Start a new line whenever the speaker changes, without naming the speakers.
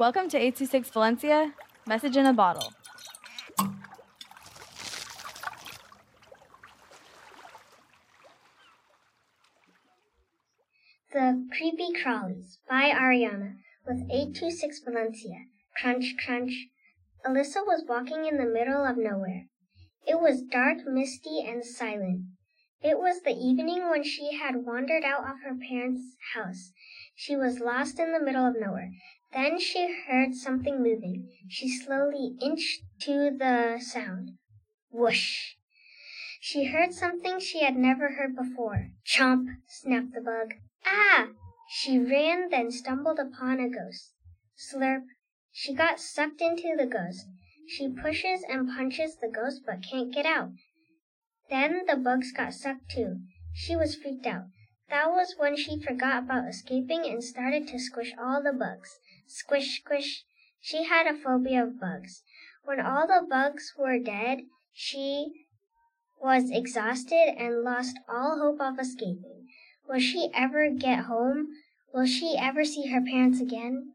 Welcome to 826 Valencia, message in a bottle.
The Creepy Crawlies by Ariana with 826 Valencia. Crunch, crunch. Alyssa was walking in the middle of nowhere. It was dark, misty, and silent. It was the evening when she had wandered out of her parents' house. She was lost in the middle of nowhere. Then she heard something moving. She slowly inched to the sound. Whoosh! She heard something she had never heard before. Chomp! snapped the bug. Ah! She ran, then stumbled upon a ghost. Slurp! She got sucked into the ghost. She pushes and punches the ghost but can't get out. Then the bugs got sucked too. She was freaked out. That was when she forgot about escaping and started to squish all the bugs. Squish, squish. She had a phobia of bugs. When all the bugs were dead, she was exhausted and lost all hope of escaping. Will she ever get home? Will she ever see her parents again?